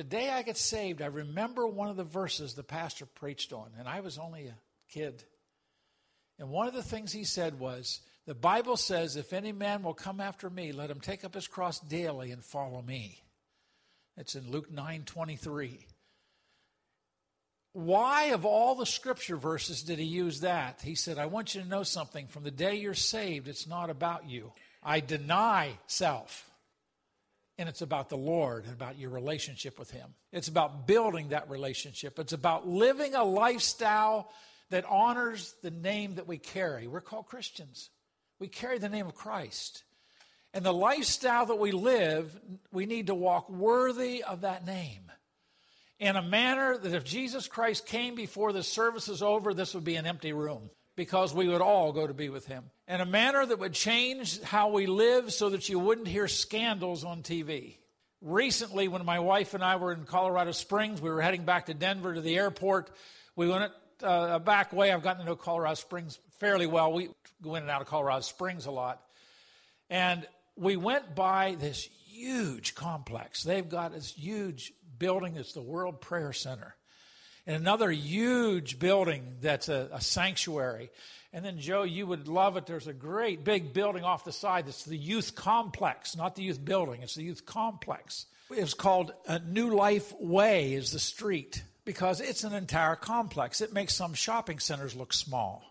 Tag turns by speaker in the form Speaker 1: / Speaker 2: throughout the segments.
Speaker 1: the day I got saved, I remember one of the verses the pastor preached on, and I was only a kid. And one of the things he said was, The Bible says, if any man will come after me, let him take up his cross daily and follow me. It's in Luke 9 23. Why, of all the scripture verses, did he use that? He said, I want you to know something. From the day you're saved, it's not about you. I deny self. And it's about the Lord and about your relationship with Him. It's about building that relationship. It's about living a lifestyle that honors the name that we carry. We're called Christians, we carry the name of Christ. And the lifestyle that we live, we need to walk worthy of that name in a manner that if Jesus Christ came before the service is over, this would be an empty room because we would all go to be with him. In a manner that would change how we live so that you wouldn't hear scandals on TV. Recently, when my wife and I were in Colorado Springs, we were heading back to Denver to the airport. We went uh, a back way. I've gotten to know Colorado Springs fairly well. We go in and out of Colorado Springs a lot. And we went by this huge complex. They've got this huge building that's the World Prayer Center, and another huge building that's a, a sanctuary. And then, Joe, you would love it. There's a great big building off the side that's the youth complex, not the youth building, it's the youth complex. It's called New Life Way, is the street, because it's an entire complex. It makes some shopping centers look small.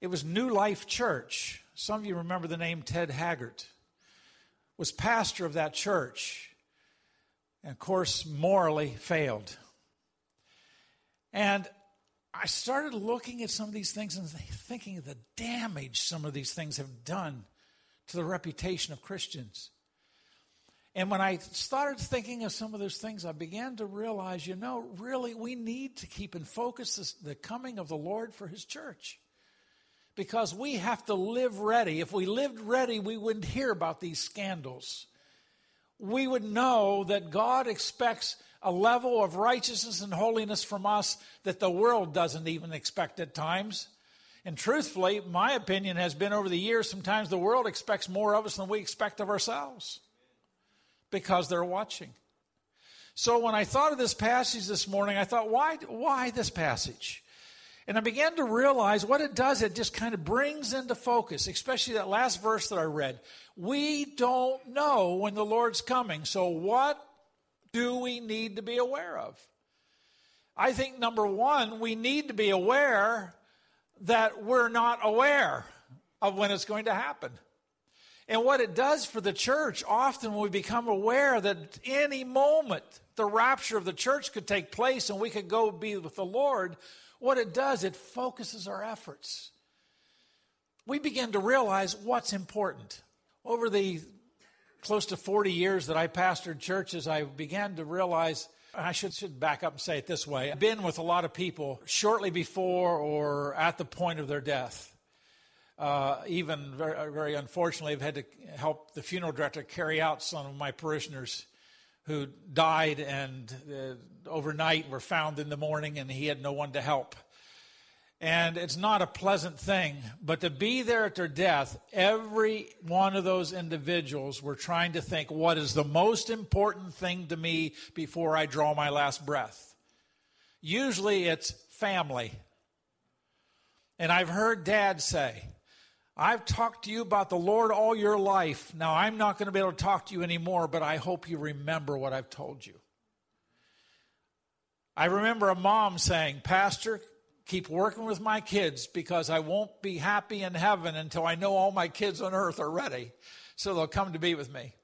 Speaker 1: It was New Life Church. Some of you remember the name Ted Haggard. Was pastor of that church and of course, morally failed. And I started looking at some of these things and thinking of the damage some of these things have done to the reputation of Christians. And when I started thinking of some of those things, I began to realize, you know, really, we need to keep in focus this, the coming of the Lord for His church. Because we have to live ready. If we lived ready, we wouldn't hear about these scandals we would know that God expects a level of righteousness and holiness from us that the world doesn't even expect at times. And truthfully, my opinion has been over the years, sometimes the world expects more of us than we expect of ourselves because they're watching. So when I thought of this passage this morning, I thought, why, why this passage? And I began to realize what it does, it just kind of brings into focus, especially that last verse that I read. We don't know when the Lord's coming. So, what do we need to be aware of? I think number one, we need to be aware that we're not aware of when it's going to happen. And what it does for the church, often when we become aware that any moment the rapture of the church could take place and we could go be with the Lord, what it does, it focuses our efforts. We begin to realize what's important. Over the close to 40 years that I pastored churches, I began to realize I should, should back up and say it this way. I've been with a lot of people shortly before or at the point of their death. Uh, even very, very unfortunately, I've had to help the funeral director carry out some of my parishioners who died and uh, overnight were found in the morning and he had no one to help. And it's not a pleasant thing, but to be there at their death, every one of those individuals were trying to think what is the most important thing to me before I draw my last breath. Usually it's family. And I've heard dad say, I've talked to you about the Lord all your life. Now, I'm not going to be able to talk to you anymore, but I hope you remember what I've told you. I remember a mom saying, Pastor, keep working with my kids because I won't be happy in heaven until I know all my kids on earth are ready so they'll come to be with me.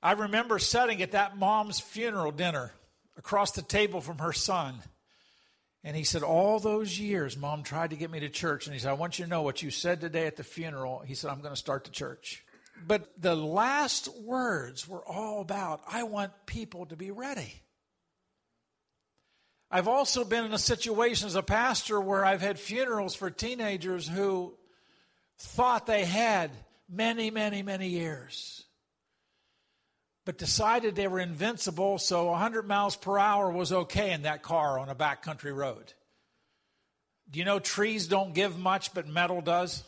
Speaker 1: I remember sitting at that mom's funeral dinner across the table from her son. And he said, All those years, mom tried to get me to church. And he said, I want you to know what you said today at the funeral. He said, I'm going to start the church. But the last words were all about, I want people to be ready. I've also been in a situation as a pastor where I've had funerals for teenagers who thought they had many, many, many years but decided they were invincible, so 100 miles per hour was okay in that car on a backcountry road. Do you know trees don't give much, but metal does?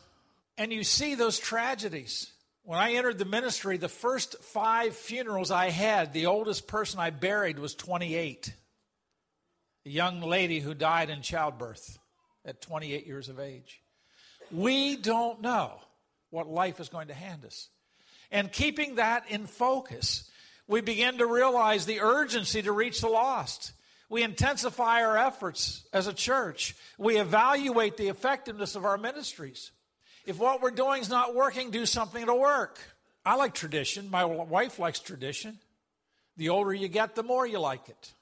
Speaker 1: And you see those tragedies. When I entered the ministry, the first five funerals I had, the oldest person I buried was 28. A young lady who died in childbirth at 28 years of age. We don't know what life is going to hand us. And keeping that in focus, we begin to realize the urgency to reach the lost. We intensify our efforts as a church. We evaluate the effectiveness of our ministries. If what we're doing is not working, do something to work. I like tradition. My wife likes tradition. The older you get, the more you like it.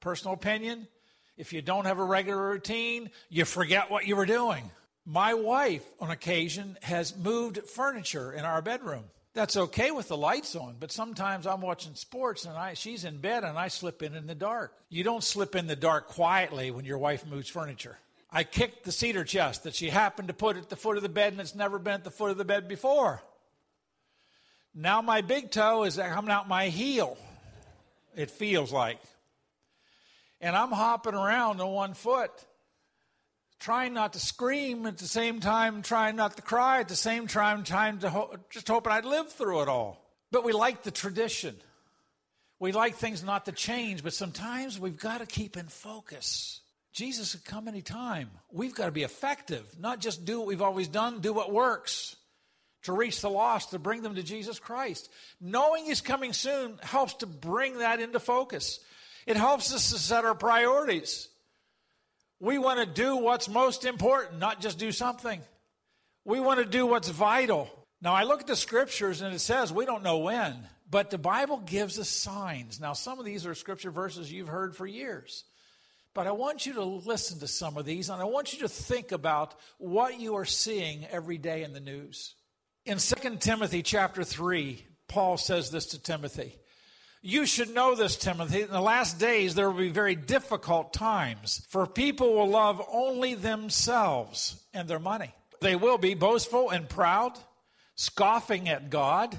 Speaker 1: Personal opinion if you don't have a regular routine, you forget what you were doing. My wife, on occasion, has moved furniture in our bedroom. That's okay with the lights on, but sometimes I'm watching sports and I, she's in bed and I slip in in the dark. You don't slip in the dark quietly when your wife moves furniture. I kicked the cedar chest that she happened to put at the foot of the bed and it's never been at the foot of the bed before. Now my big toe is coming out my heel, it feels like. And I'm hopping around on one foot, trying not to scream at the same time, trying not to cry at the same time, trying to ho- just hoping I'd live through it all. But we like the tradition. We like things not to change, but sometimes we've got to keep in focus. Jesus could come anytime. We've got to be effective, not just do what we've always done, do what works to reach the lost, to bring them to Jesus Christ. Knowing He's coming soon helps to bring that into focus. It helps us to set our priorities. We want to do what's most important, not just do something. We want to do what's vital. Now, I look at the scriptures and it says we don't know when, but the Bible gives us signs. Now, some of these are scripture verses you've heard for years. But I want you to listen to some of these and I want you to think about what you are seeing every day in the news. In 2 Timothy chapter 3, Paul says this to Timothy. You should know this, Timothy. In the last days, there will be very difficult times, for people will love only themselves and their money. They will be boastful and proud, scoffing at God,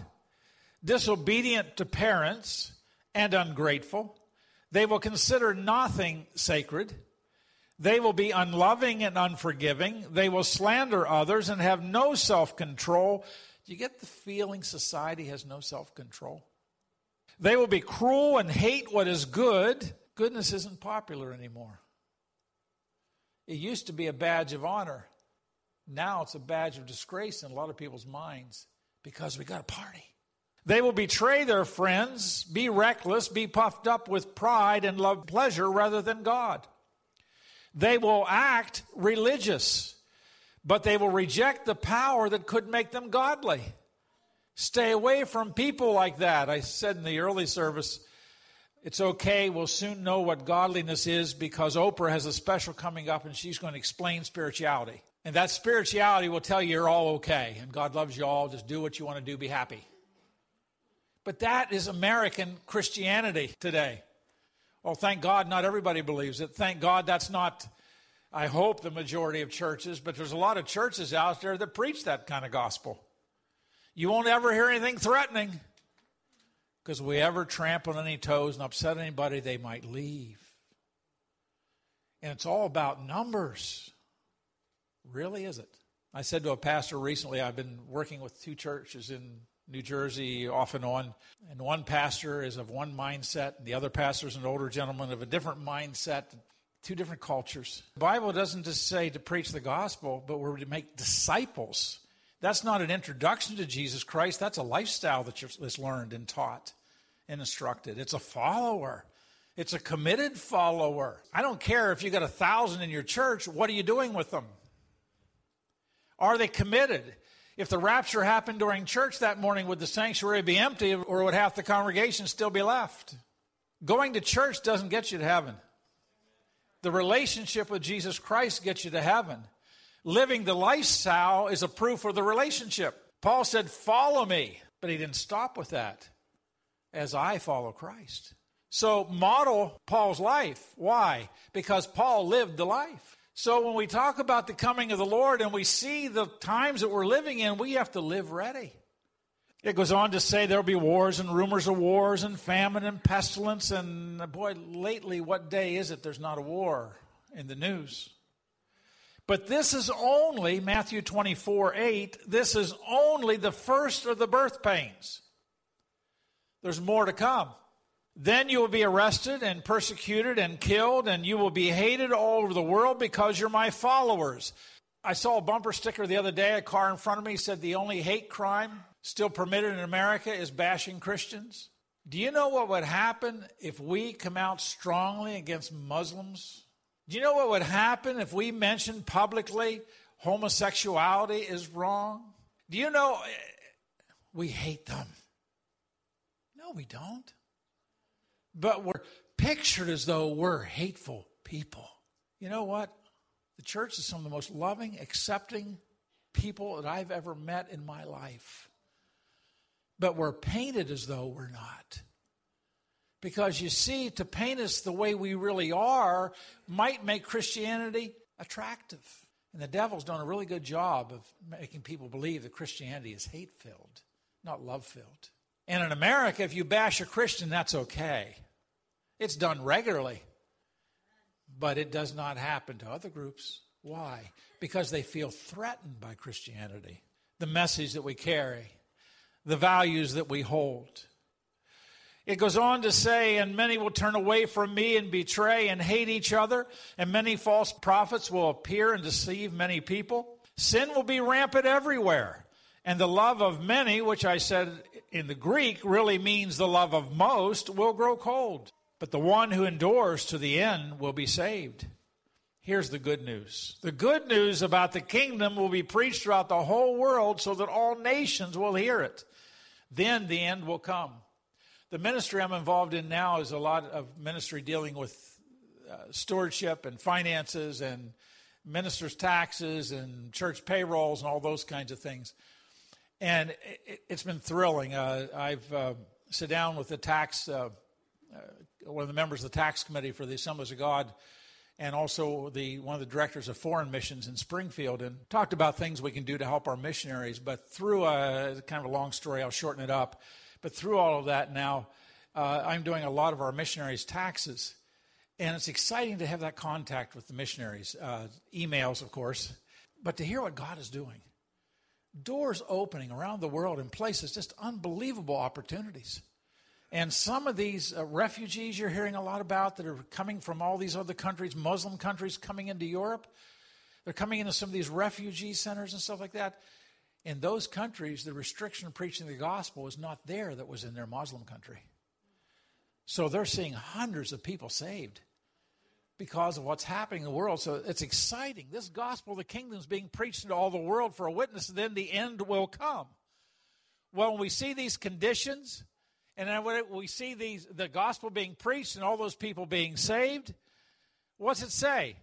Speaker 1: disobedient to parents, and ungrateful. They will consider nothing sacred. They will be unloving and unforgiving. They will slander others and have no self control. Do you get the feeling society has no self control? They will be cruel and hate what is good. Goodness isn't popular anymore. It used to be a badge of honor. Now it's a badge of disgrace in a lot of people's minds because we got a party. They will betray their friends, be reckless, be puffed up with pride, and love pleasure rather than God. They will act religious, but they will reject the power that could make them godly. Stay away from people like that. I said in the early service, it's okay. We'll soon know what godliness is because Oprah has a special coming up and she's going to explain spirituality. And that spirituality will tell you you're all okay and God loves you all. Just do what you want to do, be happy. But that is American Christianity today. Well, thank God not everybody believes it. Thank God that's not, I hope, the majority of churches, but there's a lot of churches out there that preach that kind of gospel. You won't ever hear anything threatening because we ever trample on any toes and upset anybody, they might leave. And it's all about numbers. Really, is it? I said to a pastor recently, I've been working with two churches in New Jersey off and on, and one pastor is of one mindset, and the other pastor is an older gentleman of a different mindset, two different cultures. The Bible doesn't just say to preach the gospel, but we're to make disciples. That's not an introduction to Jesus Christ. That's a lifestyle that is learned and taught and instructed. It's a follower. It's a committed follower. I don't care if you got a thousand in your church. What are you doing with them? Are they committed? If the rapture happened during church that morning, would the sanctuary be empty or would half the congregation still be left? Going to church doesn't get you to heaven. The relationship with Jesus Christ gets you to heaven. Living the lifestyle is a proof of the relationship. Paul said, Follow me. But he didn't stop with that. As I follow Christ. So model Paul's life. Why? Because Paul lived the life. So when we talk about the coming of the Lord and we see the times that we're living in, we have to live ready. It goes on to say there'll be wars and rumors of wars and famine and pestilence. And boy, lately, what day is it there's not a war in the news? But this is only, Matthew 24 8, this is only the first of the birth pains. There's more to come. Then you will be arrested and persecuted and killed, and you will be hated all over the world because you're my followers. I saw a bumper sticker the other day. A car in front of me said the only hate crime still permitted in America is bashing Christians. Do you know what would happen if we come out strongly against Muslims? Do you know what would happen if we mentioned publicly homosexuality is wrong? Do you know eh, we hate them? No, we don't. But we're pictured as though we're hateful people. You know what? The church is some of the most loving, accepting people that I've ever met in my life. But we're painted as though we're not. Because you see, to paint us the way we really are might make Christianity attractive. And the devil's done a really good job of making people believe that Christianity is hate filled, not love filled. And in America, if you bash a Christian, that's okay. It's done regularly. But it does not happen to other groups. Why? Because they feel threatened by Christianity, the message that we carry, the values that we hold. It goes on to say, and many will turn away from me and betray and hate each other, and many false prophets will appear and deceive many people. Sin will be rampant everywhere, and the love of many, which I said in the Greek really means the love of most, will grow cold. But the one who endures to the end will be saved. Here's the good news the good news about the kingdom will be preached throughout the whole world so that all nations will hear it. Then the end will come. The ministry I'm involved in now is a lot of ministry dealing with uh, stewardship and finances and ministers' taxes and church payrolls and all those kinds of things. And it, has been thrilling. Uh, I've uh, sat down with the tax uh, uh, one of the members of the tax committee for the Assemblies of God, and also the one of the directors of foreign missions in Springfield, and talked about things we can do to help our missionaries. But through a kind of a long story, I'll shorten it up. But through all of that, now uh, I'm doing a lot of our missionaries' taxes, and it's exciting to have that contact with the missionaries. Uh, emails, of course, but to hear what God is doing. Doors opening around the world in places, just unbelievable opportunities. And some of these uh, refugees you're hearing a lot about that are coming from all these other countries, Muslim countries coming into Europe, they're coming into some of these refugee centers and stuff like that. In those countries, the restriction of preaching the gospel was not there that was in their Muslim country. So they're seeing hundreds of people saved because of what's happening in the world. So it's exciting. This gospel of the kingdom is being preached into all the world for a witness, and then the end will come. Well, when we see these conditions, and then when we see these, the gospel being preached and all those people being saved, what's it say?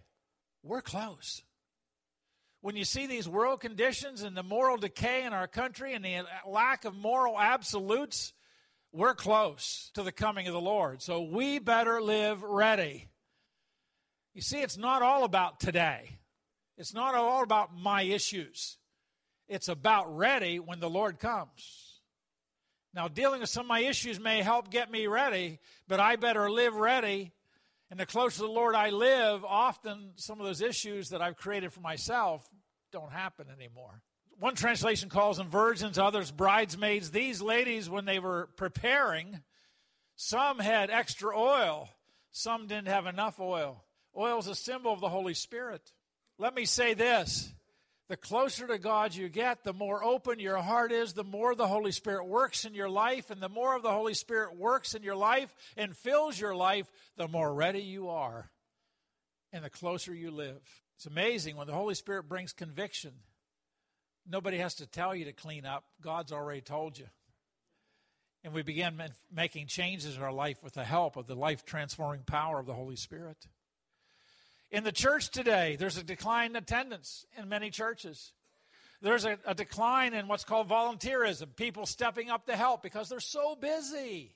Speaker 1: We're close. When you see these world conditions and the moral decay in our country and the lack of moral absolutes, we're close to the coming of the Lord. So we better live ready. You see, it's not all about today, it's not all about my issues. It's about ready when the Lord comes. Now, dealing with some of my issues may help get me ready, but I better live ready. And the closer to the Lord I live, often some of those issues that I've created for myself don't happen anymore. One translation calls them virgins, others bridesmaids. These ladies, when they were preparing, some had extra oil, some didn't have enough oil. Oil is a symbol of the Holy Spirit. Let me say this the closer to God you get, the more open your heart is, the more the Holy Spirit works in your life, and the more of the Holy Spirit works in your life and fills your life, the more ready you are and the closer you live. It's amazing when the Holy Spirit brings conviction. Nobody has to tell you to clean up, God's already told you. And we begin making changes in our life with the help of the life transforming power of the Holy Spirit. In the church today, there's a decline in attendance in many churches. There's a, a, decline in what's called volunteerism, people stepping up to help because they're so busy.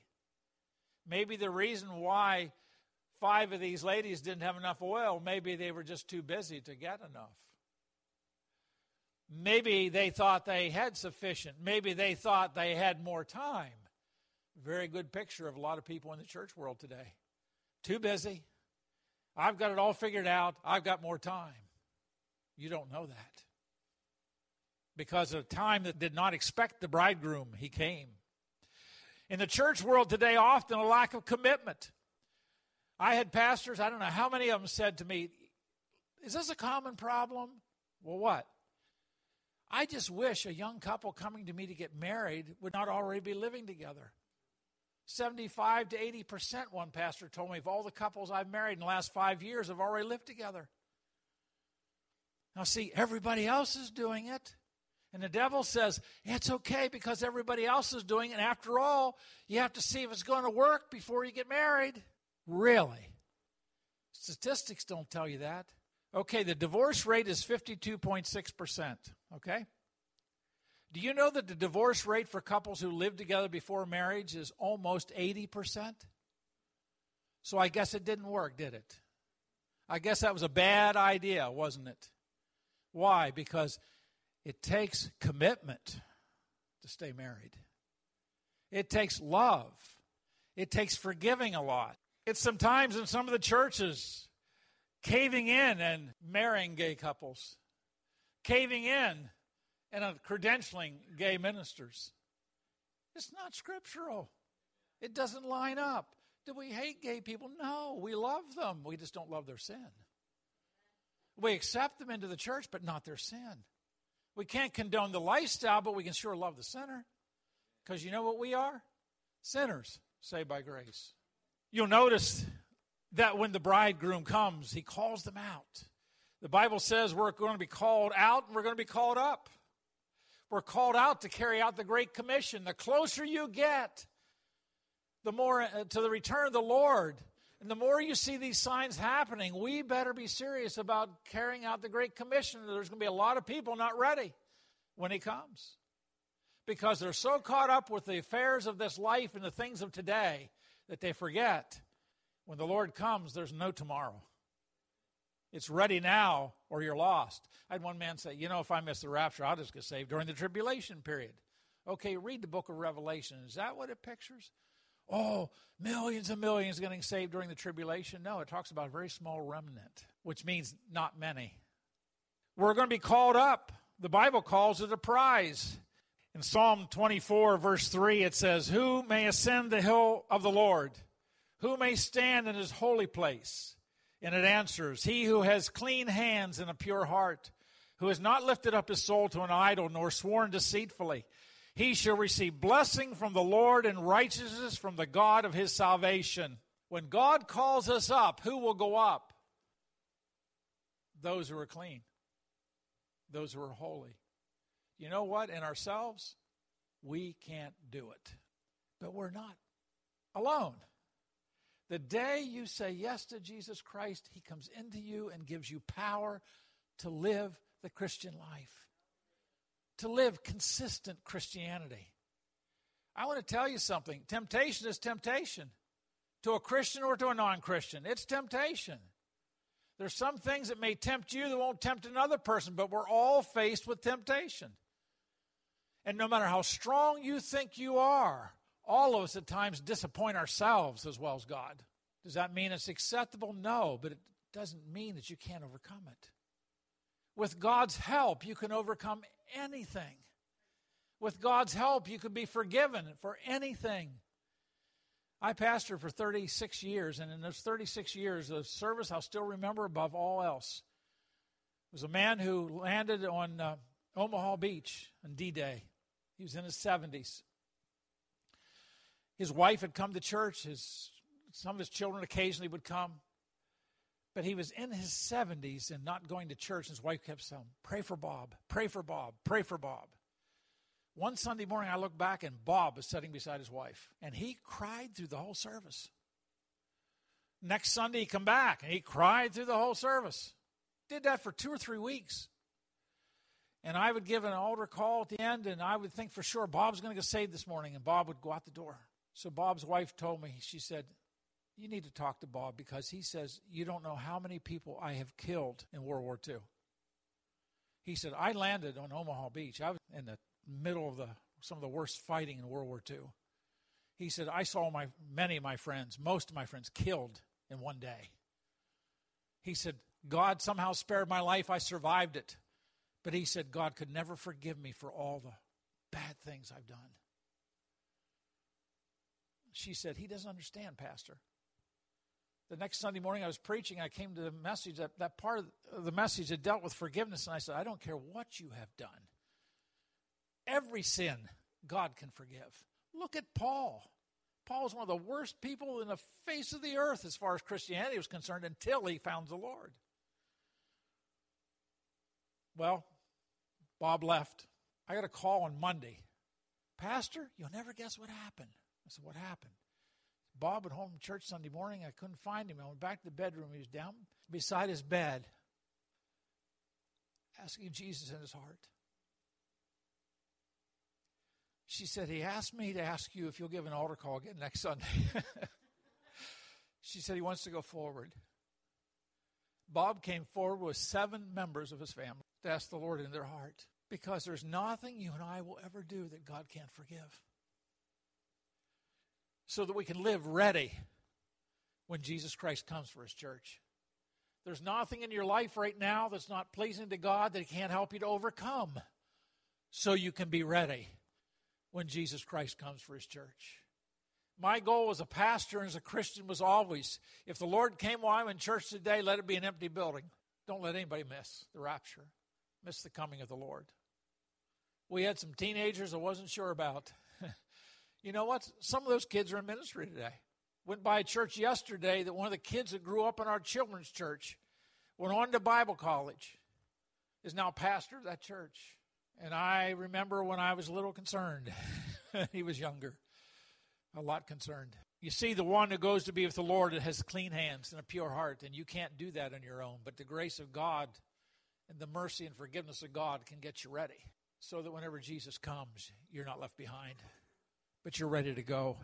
Speaker 1: Maybe the reason why five of these ladies didn't have enough oil, maybe they were just too busy to get enough. Maybe they thought they had sufficient. Maybe they thought they had more time. Very good picture of a lot of people in the church world today. Too busy, I've got it all figured out. I've got more time. You don't know that. Because at a time that did not expect the bridegroom, he came. In the church world today, often a lack of commitment. I had pastors, I don't know how many of them said to me, Is this a common problem? Well, what? I just wish a young couple coming to me to get married would not already be living together. 75 to 80%, one pastor told me, of all the couples I've married in the last five years have already lived together. Now, see, everybody else is doing it. And the devil says, it's okay because everybody else is doing it. And after all, you have to see if it's going to work before you get married. Really? Statistics don't tell you that. Okay, the divorce rate is 52.6%. Okay? Do you know that the divorce rate for couples who lived together before marriage is almost 80%? So I guess it didn't work, did it? I guess that was a bad idea, wasn't it? Why? Because it takes commitment to stay married. It takes love. It takes forgiving a lot. It's sometimes in some of the churches caving in and marrying gay couples, caving in and credentialing gay ministers. It's not scriptural. It doesn't line up. Do we hate gay people? No, we love them. We just don't love their sin. We accept them into the church, but not their sin. We can't condone the lifestyle, but we can sure love the sinner. Because you know what we are? Sinners saved by grace. You'll notice that when the bridegroom comes, he calls them out. The Bible says we're going to be called out and we're going to be called up. We're called out to carry out the Great Commission. The closer you get, the more uh, to the return of the Lord, and the more you see these signs happening, we better be serious about carrying out the Great Commission. There's going to be a lot of people not ready when He comes because they're so caught up with the affairs of this life and the things of today that they forget when the Lord comes, there's no tomorrow. It's ready now or you're lost. I had one man say, You know, if I miss the rapture, I'll just get saved during the tribulation period. Okay, read the book of Revelation. Is that what it pictures? Oh, millions and millions getting saved during the tribulation. No, it talks about a very small remnant, which means not many. We're going to be called up. The Bible calls it a prize. In Psalm 24, verse 3, it says, Who may ascend the hill of the Lord? Who may stand in his holy place? And it answers, He who has clean hands and a pure heart, who has not lifted up his soul to an idol, nor sworn deceitfully, he shall receive blessing from the Lord and righteousness from the God of his salvation. When God calls us up, who will go up? Those who are clean, those who are holy. You know what? In ourselves, we can't do it. But we're not alone. The day you say yes to Jesus Christ, He comes into you and gives you power to live the Christian life, to live consistent Christianity. I want to tell you something temptation is temptation to a Christian or to a non Christian. It's temptation. There's some things that may tempt you that won't tempt another person, but we're all faced with temptation. And no matter how strong you think you are, all of us at times disappoint ourselves as well as God. Does that mean it's acceptable? No, but it doesn't mean that you can't overcome it. With God's help, you can overcome anything. With God's help, you can be forgiven for anything. I pastored for 36 years, and in those 36 years, of service I'll still remember above all else was a man who landed on uh, Omaha Beach on D Day. He was in his 70s. His wife had come to church. His, some of his children occasionally would come. But he was in his 70s and not going to church. His wife kept saying, Pray for Bob, pray for Bob, pray for Bob. One Sunday morning, I looked back and Bob was sitting beside his wife, and he cried through the whole service. Next Sunday, he come back and he cried through the whole service. Did that for two or three weeks. And I would give an altar call at the end, and I would think for sure Bob's going to get saved this morning, and Bob would go out the door. So Bob's wife told me, she said, You need to talk to Bob because he says, You don't know how many people I have killed in World War II. He said, I landed on Omaha Beach. I was in the middle of the some of the worst fighting in World War II. He said, I saw my many of my friends, most of my friends killed in one day. He said, God somehow spared my life. I survived it. But he said, God could never forgive me for all the bad things I've done. She said, He doesn't understand, Pastor. The next Sunday morning I was preaching, I came to the message that, that part of the message had dealt with forgiveness, and I said, I don't care what you have done. Every sin God can forgive. Look at Paul. Paul was one of the worst people in the face of the earth as far as Christianity was concerned until he found the Lord. Well, Bob left. I got a call on Monday. Pastor, you'll never guess what happened. I said, What happened? Bob at home church Sunday morning. I couldn't find him. I went back to the bedroom. He was down beside his bed, asking Jesus in his heart. She said, He asked me to ask you if you'll give an altar call again next Sunday. she said he wants to go forward. Bob came forward with seven members of his family to ask the Lord in their heart because there's nothing you and I will ever do that God can't forgive. So that we can live ready when Jesus Christ comes for his church. There's nothing in your life right now that's not pleasing to God that he can't help you to overcome so you can be ready when Jesus Christ comes for his church. My goal as a pastor and as a Christian was always if the Lord came while I'm in church today, let it be an empty building. Don't let anybody miss the rapture, miss the coming of the Lord. We had some teenagers I wasn't sure about. You know what? Some of those kids are in ministry today. Went by a church yesterday that one of the kids that grew up in our children's church went on to Bible college, is now pastor of that church. And I remember when I was a little concerned. he was younger, a lot concerned. You see, the one who goes to be with the Lord has clean hands and a pure heart, and you can't do that on your own. But the grace of God and the mercy and forgiveness of God can get you ready so that whenever Jesus comes, you're not left behind, but you're ready to go.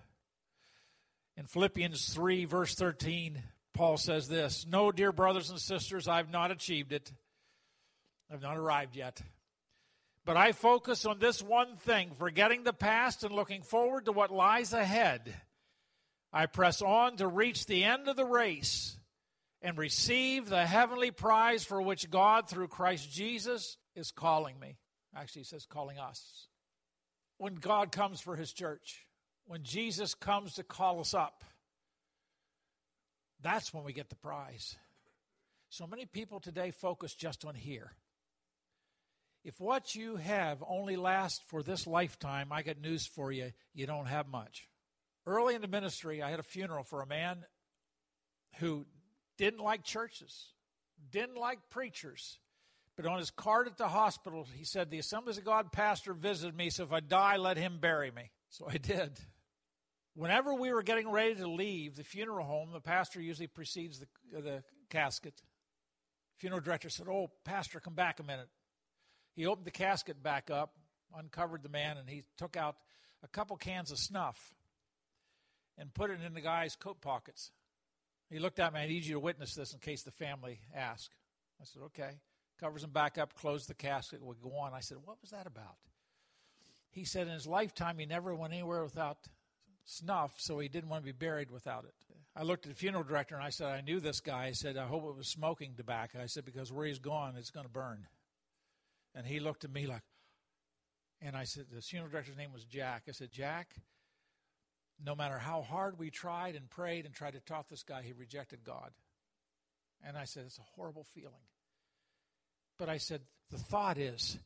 Speaker 1: In Philippians 3, verse 13, Paul says this No, dear brothers and sisters, I've not achieved it, I've not arrived yet. But I focus on this one thing, forgetting the past and looking forward to what lies ahead. I press on to reach the end of the race and receive the heavenly prize for which God, through Christ Jesus, is calling me. Actually, he says calling us. When God comes for his church, when Jesus comes to call us up, that's when we get the prize. So many people today focus just on here. If what you have only lasts for this lifetime, I got news for you. You don't have much. Early in the ministry, I had a funeral for a man who didn't like churches, didn't like preachers. But on his card at the hospital, he said, The Assemblies of God pastor visited me, so if I die, let him bury me. So I did. Whenever we were getting ready to leave the funeral home, the pastor usually precedes the, the casket. Funeral director said, Oh, pastor, come back a minute. He opened the casket back up, uncovered the man, and he took out a couple cans of snuff and put it in the guy's coat pockets. He looked at me, I need you to witness this in case the family ask. I said, okay. Covers him back up, closed the casket, would go on. I said, what was that about? He said in his lifetime he never went anywhere without snuff, so he didn't want to be buried without it. I looked at the funeral director and I said, I knew this guy. I said, I hope it was smoking tobacco. I said, because where he's gone, it's going to burn. And he looked at me like, and I said, the funeral director's name was Jack. I said, Jack, no matter how hard we tried and prayed and tried to talk this guy, he rejected God. And I said, it's a horrible feeling. But I said, the thought is,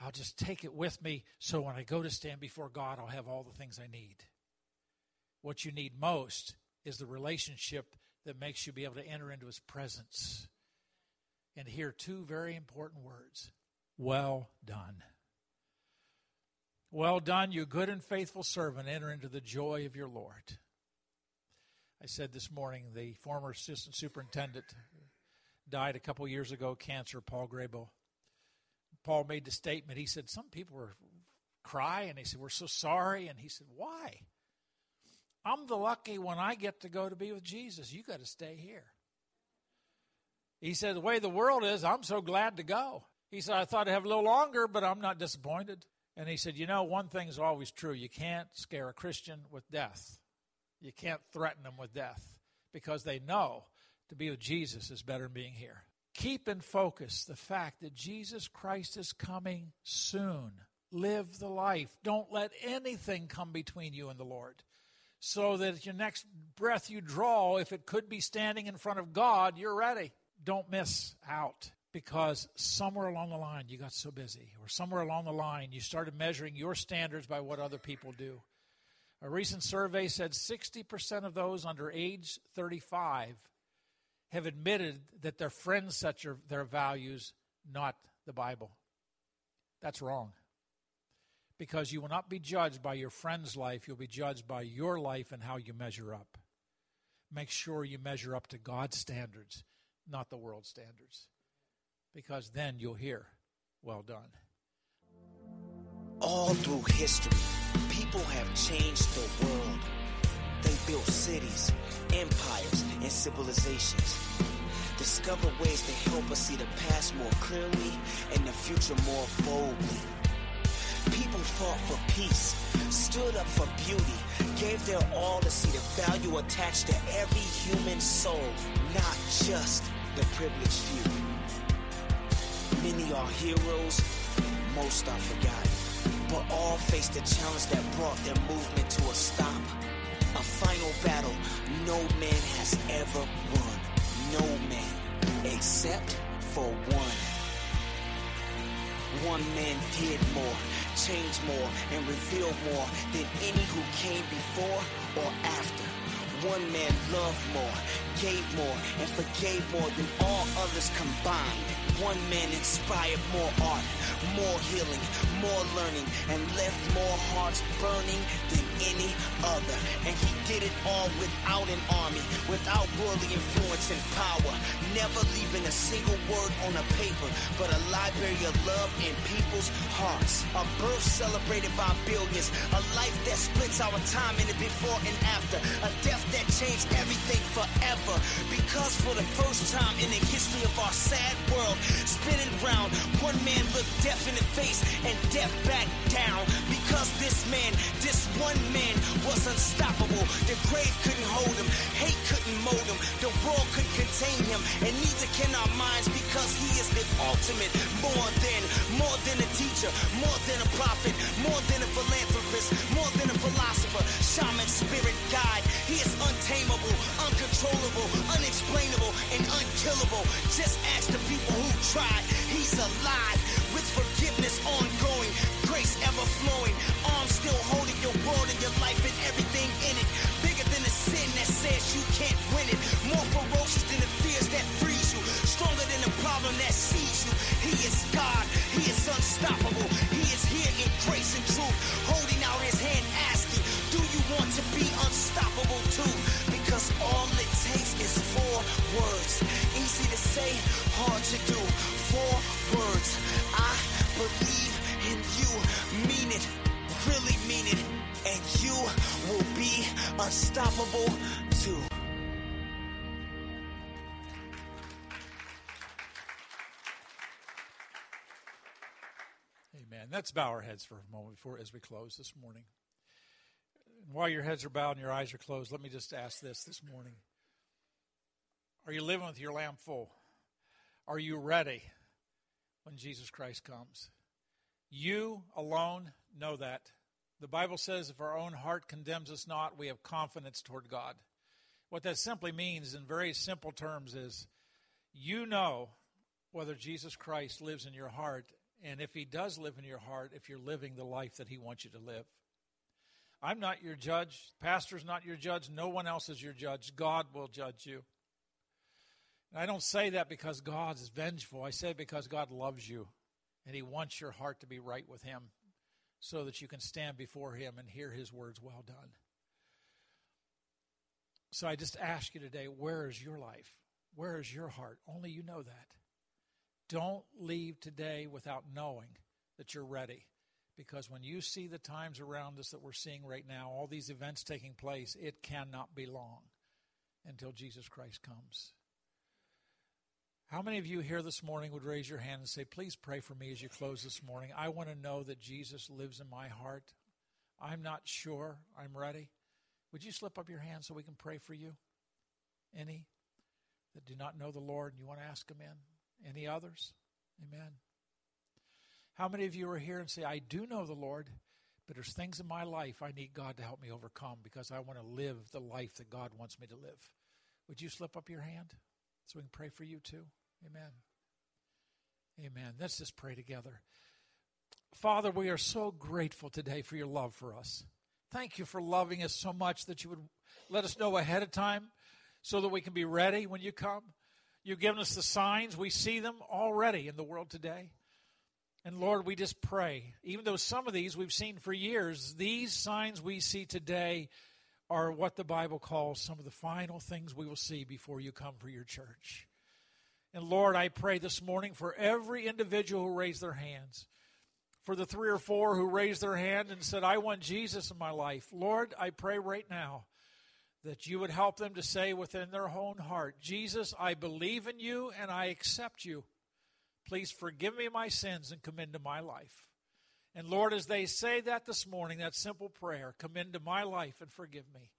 Speaker 1: I'll just take it with me so when I go to stand before God, I'll have all the things I need. What you need most is the relationship that makes you be able to enter into his presence and hear two very important words well done. Well done, you good and faithful servant. Enter into the joy of your Lord. I said this morning the former assistant superintendent died a couple years ago, cancer, Paul Graybill. Paul made the statement. He said, Some people were crying. He said, We're so sorry. And he said, Why? I'm the lucky one I get to go to be with Jesus. You got to stay here. He said, The way the world is, I'm so glad to go. He said, I thought I'd have a little longer, but I'm not disappointed. And he said, You know, one thing's always true. You can't scare a Christian with death, you can't threaten them with death because they know to be with Jesus is better than being here. Keep in focus the fact that Jesus Christ is coming soon. Live the life. Don't let anything come between you and the Lord. So that your next breath you draw, if it could be standing in front of God, you're ready. Don't miss out because somewhere along the line you got so busy, or somewhere along the line you started measuring your standards by what other people do. A recent survey said 60% of those under age 35 have admitted that their friends set their values, not the Bible. That's wrong. Because you will not be judged by your friend's life, you'll be judged by your life and how you measure up. Make sure you measure up to God's standards, not the world's standards. Because then you'll hear, well done.
Speaker 2: All through history, people have changed the world. Built cities, empires, and civilizations. Discover ways to help us see the past more clearly and the future more boldly. People fought for peace, stood up for beauty, gave their all to see the value attached to every human soul, not just the privileged few. Many are heroes, most are forgotten, but all faced the challenge that brought their movement to a stop. A final battle no man has ever won. No man, except for one. One man did more, changed more, and revealed more than any who came before or after. One man loved more, gave more, and forgave more than all others combined. One man inspired more art, more healing, more learning, and left more hearts burning than any other. And he did it all without an army, without worldly influence and power, never leaving a single word on a paper, but a library of love in people's hearts. A birth celebrated by billions, a life that splits our time into before and after, a death that changed everything forever. Because for the first time in the history of our sad world, spinning round, one man looked death in the face and death back down. Because this man, this one man was unstoppable. The grave couldn't hold him, hate couldn't mold him, the world couldn't contain him, and neither can our minds because he is the ultimate. More than, more than a teacher, more than a prophet, more than a philanthropist, more than a philosopher, shaman, spirit, guide. Untamable, uncontrollable, unexplainable, and unkillable. Just ask the people who tried. He's alive with forgiveness ongoing, grace ever flowing, arms still holding your world and your life and everything in it. Bigger than the sin that says you can't win it. More ferocious than the fears that freeze you. Stronger than the problem that sees you. He is God. He is unstoppable. He is here in grace and truth, say, hard to do. Four words. I believe in you. Mean it. Really mean it. And you will be unstoppable too.
Speaker 1: Amen. Let's bow our heads for a moment before as we close this morning. While your heads are bowed and your eyes are closed, let me just ask this this morning. Are you living with your lamp full? Are you ready when Jesus Christ comes? You alone know that. The Bible says if our own heart condemns us not, we have confidence toward God. What that simply means, in very simple terms, is you know whether Jesus Christ lives in your heart, and if he does live in your heart, if you're living the life that he wants you to live. I'm not your judge. Pastor's not your judge. No one else is your judge. God will judge you. And I don't say that because God is vengeful. I say it because God loves you and He wants your heart to be right with Him so that you can stand before Him and hear His words, well done. So I just ask you today, where is your life? Where is your heart? Only you know that. Don't leave today without knowing that you're ready. Because when you see the times around us that we're seeing right now, all these events taking place, it cannot be long until Jesus Christ comes. How many of you here this morning would raise your hand and say, Please pray for me as you close this morning? I want to know that Jesus lives in my heart. I'm not sure I'm ready. Would you slip up your hand so we can pray for you? Any that do not know the Lord and you want to ask Him in? Any others? Amen. How many of you are here and say, I do know the Lord, but there's things in my life I need God to help me overcome because I want to live the life that God wants me to live? Would you slip up your hand so we can pray for you too? Amen. Amen. Let's just pray together. Father, we are so grateful today for your love for us. Thank you for loving us so much that you would let us know ahead of time so that we can be ready when you come. You've given us the signs. We see them already in the world today. And Lord, we just pray, even though some of these we've seen for years, these signs we see today are what the Bible calls some of the final things we will see before you come for your church. And Lord, I pray this morning for every individual who raised their hands, for the three or four who raised their hand and said, I want Jesus in my life. Lord, I pray right now that you would help them to say within their own heart, Jesus, I believe in you and I accept you. Please forgive me my sins and come into my life. And Lord, as they say that this morning, that simple prayer, come into my life and forgive me,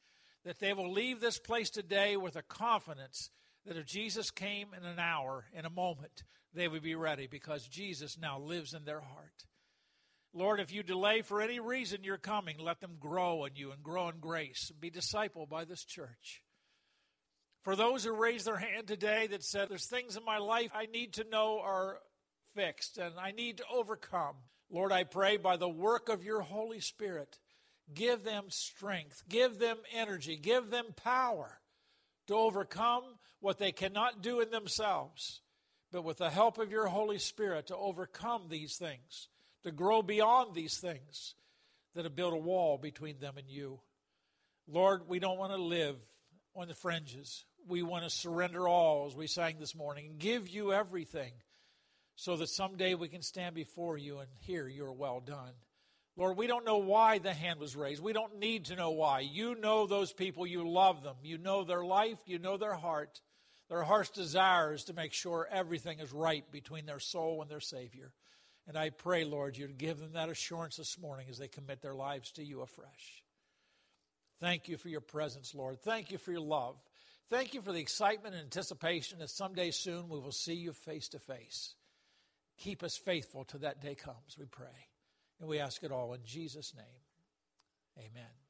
Speaker 1: that they will leave this place today with a confidence that if Jesus came in an hour, in a moment, they would be ready because Jesus now lives in their heart. Lord, if you delay for any reason your coming, let them grow in you and grow in grace and be discipled by this church. For those who raised their hand today that said, There's things in my life I need to know are fixed and I need to overcome. Lord, I pray by the work of your Holy Spirit, give them strength, give them energy, give them power to overcome what they cannot do in themselves, but with the help of your Holy Spirit to overcome these things to grow beyond these things that have built a wall between them and you. Lord, we don't want to live on the fringes. We want to surrender all, as we sang this morning, and give you everything so that someday we can stand before you and hear your well done. Lord, we don't know why the hand was raised. We don't need to know why. You know those people. You love them. You know their life. You know their heart. Their heart's desire is to make sure everything is right between their soul and their Savior. And I pray, Lord, you to give them that assurance this morning as they commit their lives to you afresh. Thank you for your presence, Lord. Thank you for your love. Thank you for the excitement and anticipation that someday soon we will see you face to face. Keep us faithful till that day comes, we pray. And we ask it all in Jesus' name. Amen.